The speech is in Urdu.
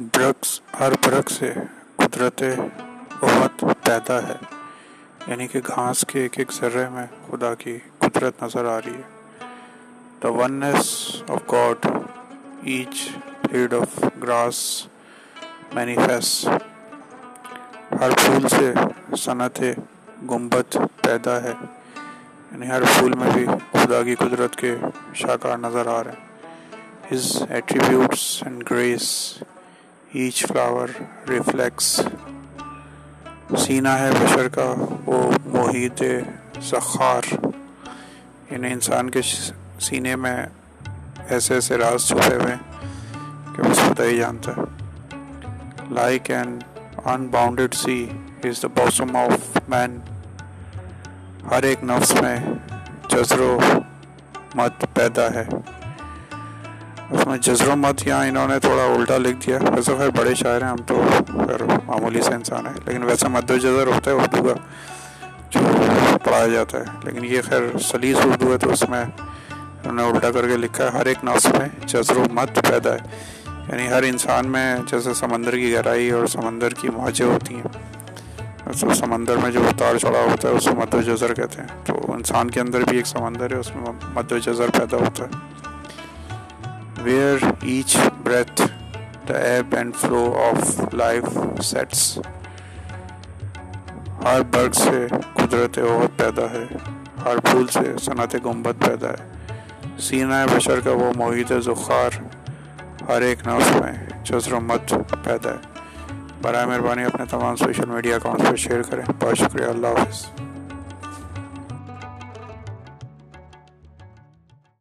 برعکس ہر برق سے قدرت بہت پیدا ہے۔ یعنی کہ گھاس کے ایک ایک ذرے میں خدا کی قدرت نظر آ رہی ہے۔ The oneness of God each pad of grass manifests ہر پھول سے صنعت گنبد پیدا ہے۔ یعنی ہر پھول میں بھی خدا کی قدرت کے شاکار نظر آ رہے ہیں۔ His attributes and grace each flower reflects سینہ ہے بشر کا، وہ محیط سخار۔ یعنی انسان کے سینے میں ایسے ایسے راز چھپے ہوئے کہ بس خدا ہی جانتا ہے۔ Like and unbounded sea is the bosom of man ہر ایک نفس میں جذر و مت پیدا ہے۔ اس میں جذر و مت یہاں انہوں نے تھوڑا الٹا لکھ دیا۔ ویسے خیر بڑے شاعر ہیں، ہم تو خیر معمولی سے انسان ہیں، لیکن ویسا مد و جذر ہوتا ہے، اردو کا جو پڑھایا جاتا ہے۔ لیکن یہ خیر سلیس اردو ہے، تو اس میں انہوں نے الٹا کر کے لکھا ہے، ہر ایک نفس میں جذر و مت پیدا ہے۔ یعنی ہر انسان میں جیسے سمندر کی گہرائی اور سمندر کی موجیں ہوتی ہیں۔ سمندر میں جو اتار چڑھا ہوتا ہے، اس کو مد و جذر کہتے ہیں۔ تو انسان کے اندر بھی ایک سمندر ہے، اس میں مد و جذر پیدا ہوتا ہے۔ Where each breath the ebb and flow of life sets ہر برگ سے قدرت عہد پیدا ہے، ہر پھول سے صنعت گنبد پیدا ہے۔ سینہ بشر کا وہ محیط زخار ہر ایک نفس میں جذر و مت پیدا ہے۔ برائے مہربانی اپنے تمام سوشل میڈیا اکاؤنٹ پر شیئر کریں۔ بہت شکریہ، اللہ حافظ۔